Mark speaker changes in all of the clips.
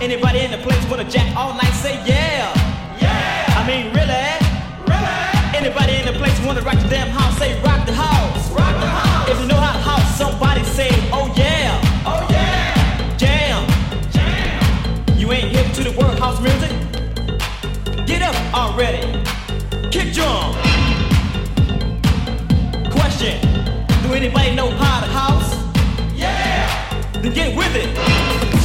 Speaker 1: Anybody in the place wanna jack all night? Say yeah. Yeah. I mean really? Really? Anybody in the place wanna rock the damn house? Say rock the house. Rock the house. If you know how to house, somebody say oh yeah. Oh yeah. Jam. Jam. You ain't hip to the word house music? Get up already. Kick drum. Question. Do anybody know how to house? Yeah. Then get with it.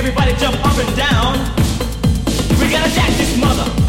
Speaker 1: Everybody jump up and down. We gotta jack this mother.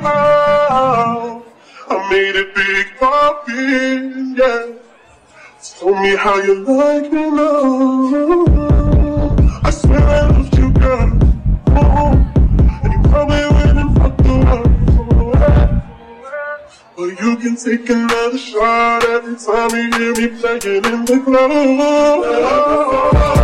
Speaker 2: How I made it big poppy, yeah. Tell me how you like me now. I swear I loved you, girl. Oh, and you probably went and fucked the world. But you can take another shot every time you hear me playing in the club.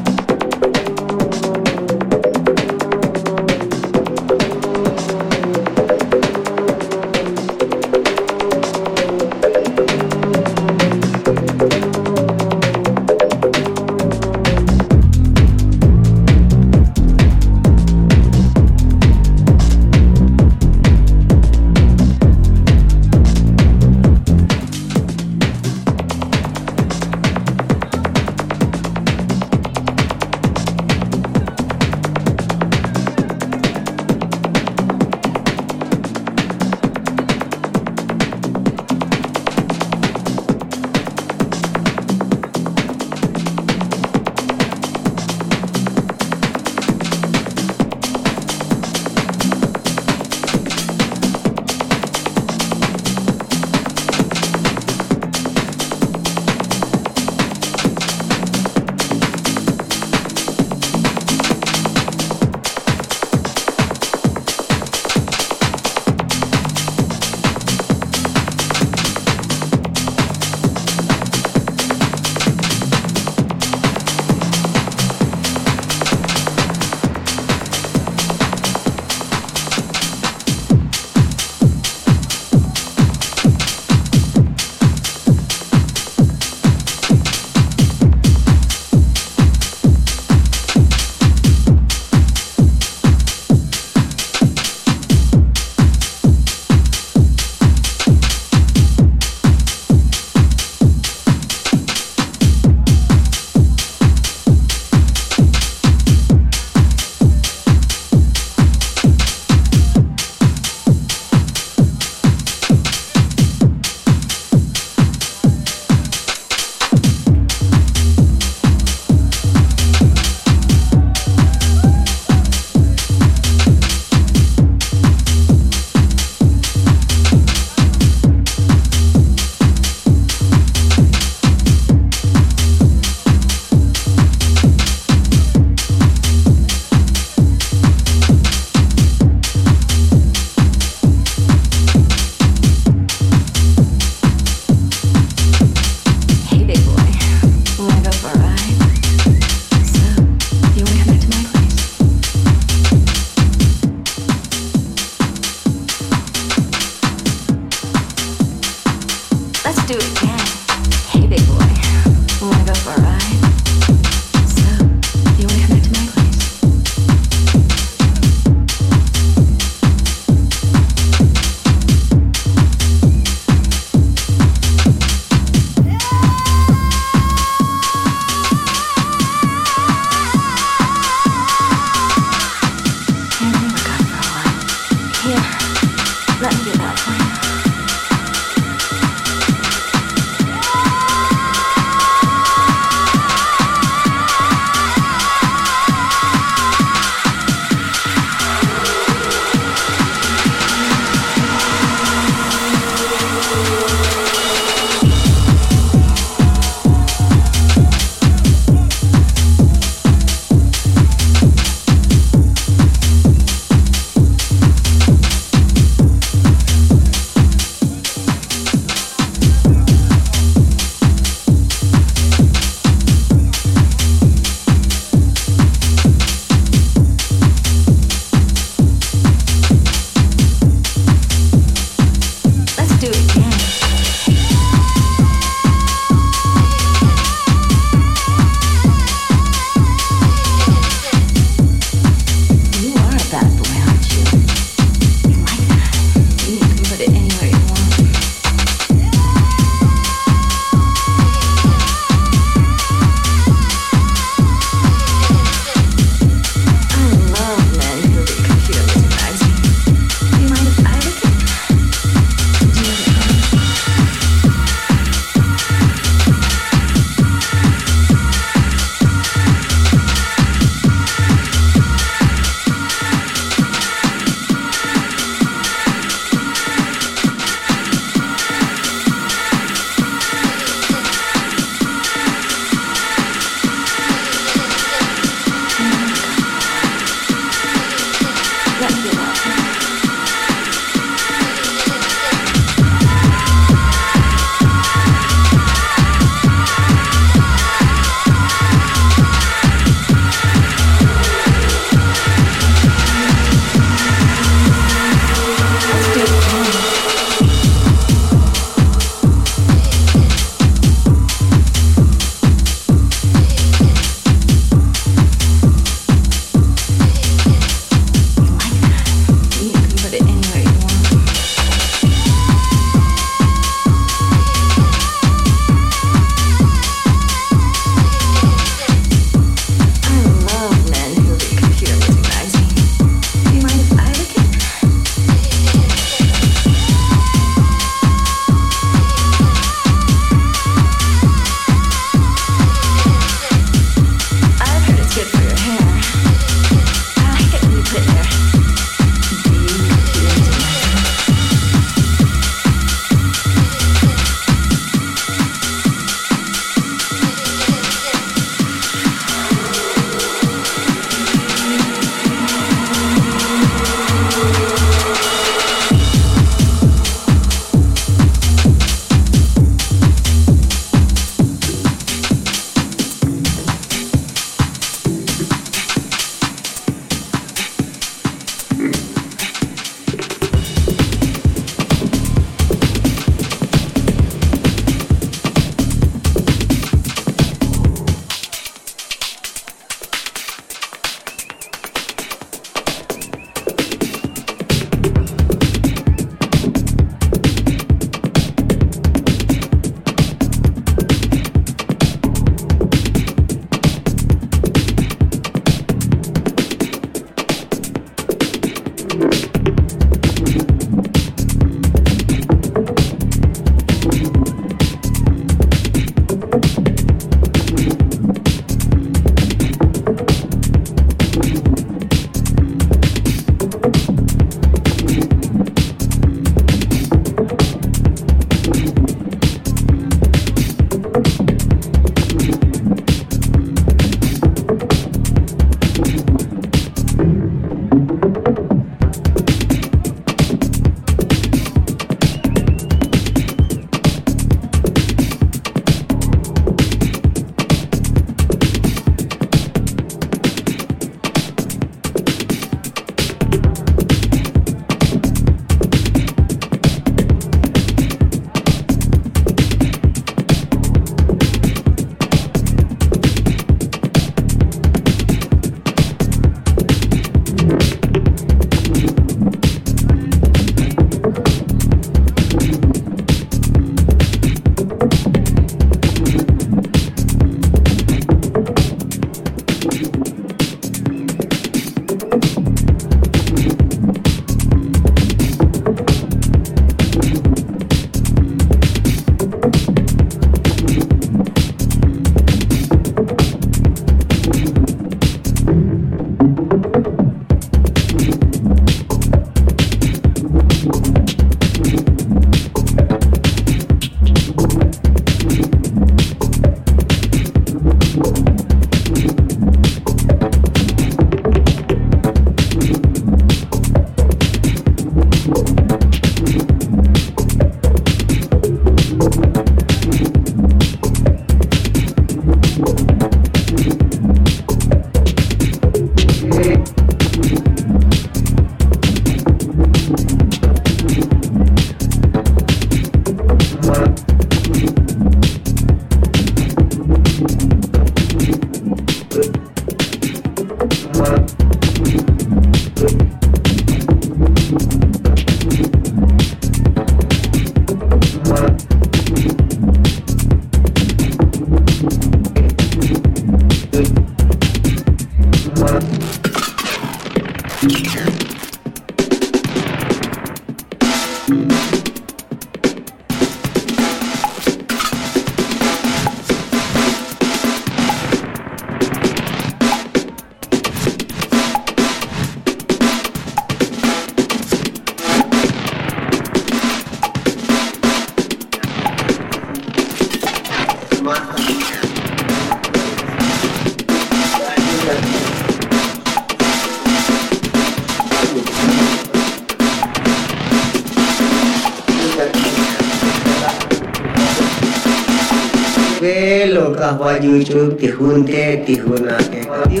Speaker 3: बाजू चो तिहुन ते तिहुना के कभी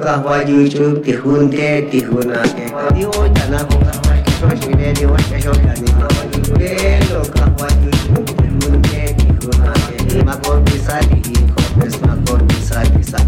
Speaker 3: kahwaju chub tihun te tihun ake jana kuka wake shoshire diwa shoshani Wadiyo lo kahwaju chub tihun te tihun ake Makon bisa dihi kopes makon bisa bisa